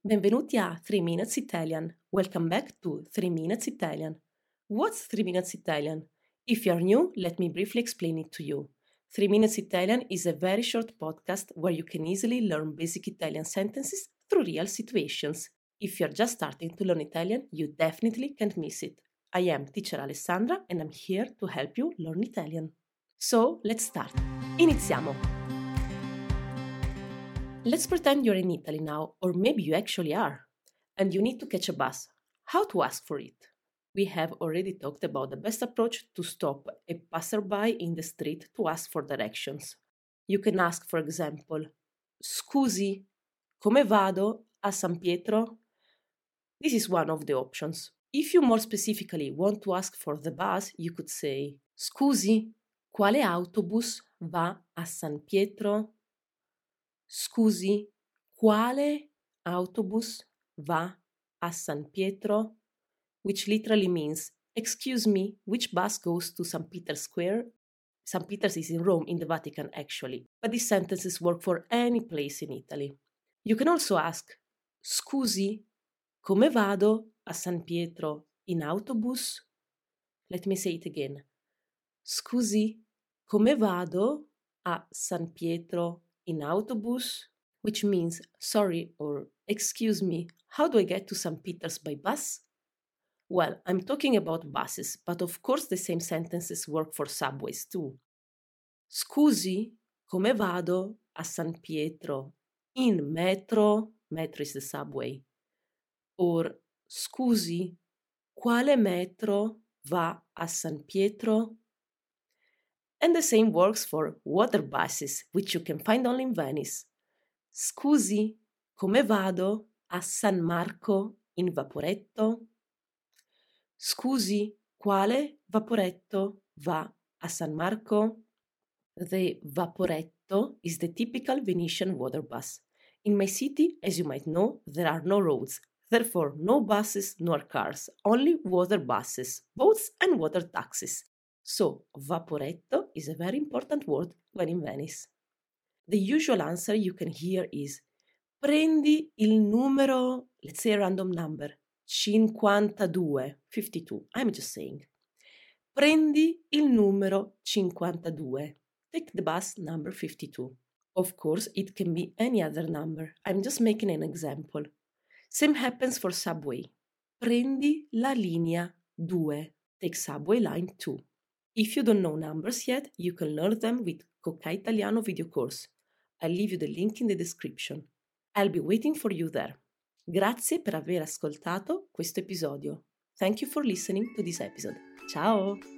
Benvenuti a 3 Minutes Italian. Welcome back to 3 Minutes Italian. What's 3 Minutes Italian? If you're new, let me briefly explain it to you. 3 Minutes Italian is a very short podcast where you can easily learn basic Italian sentences through real situations. If you're just starting to learn Italian, you definitely can't miss it. I am teacher Alessandra and I'm here to help you learn Italian. So, let's start. Iniziamo! Let's pretend you're in Italy now, or maybe you actually are, and you need to catch a bus. How to ask for it? We have already talked about the best approach to stop a passerby in the street to ask for directions. You can ask, for example, Scusi, come vado a San Pietro? This is one of the options. If you more specifically want to ask for the bus, you could say Scusi, quale autobus va a San Pietro? Scusi, quale autobus va a San Pietro? Which literally means, excuse me, which bus goes to St. Peter's Square? St. Peter's is in Rome, in the Vatican, actually, but these sentences work for any place in Italy. You can also ask, Scusi, come vado a San Pietro in autobus? Let me say it again. Scusi, come vado a San Pietro in autobus, which means sorry or excuse me, how do I get to St. Peter's by bus? Well, I'm talking about buses, but of course the same sentences work for subways too. Scusi, come vado a San Pietro? In metro, metro is the subway. Or scusi, quale metro va a San Pietro? And the same works for water buses, which you can find only in Venice. Scusi, come vado a San Marco in vaporetto? Scusi, quale vaporetto va a San Marco? The vaporetto is the typical Venetian water bus. In my city, as you might know, there are no roads, therefore, no buses nor cars, only water buses, boats, and water taxis. So, vaporetto is a very important word when in Venice. The usual answer you can hear is prendi il numero, let's say a random number, 52, 52. I'm just saying. Prendi il numero 52. Take the bus number 52. Of course, it can be any other number. I'm just making an example. Same happens for subway. Prendi la linea 2. Take subway line 2. If you don't know numbers yet, you can learn them with Cocai Italiano video course. I'll leave you the link in the description. I'll be waiting for you there. Grazie per aver ascoltato questo episodio. Thank you for listening to this episode. Ciao!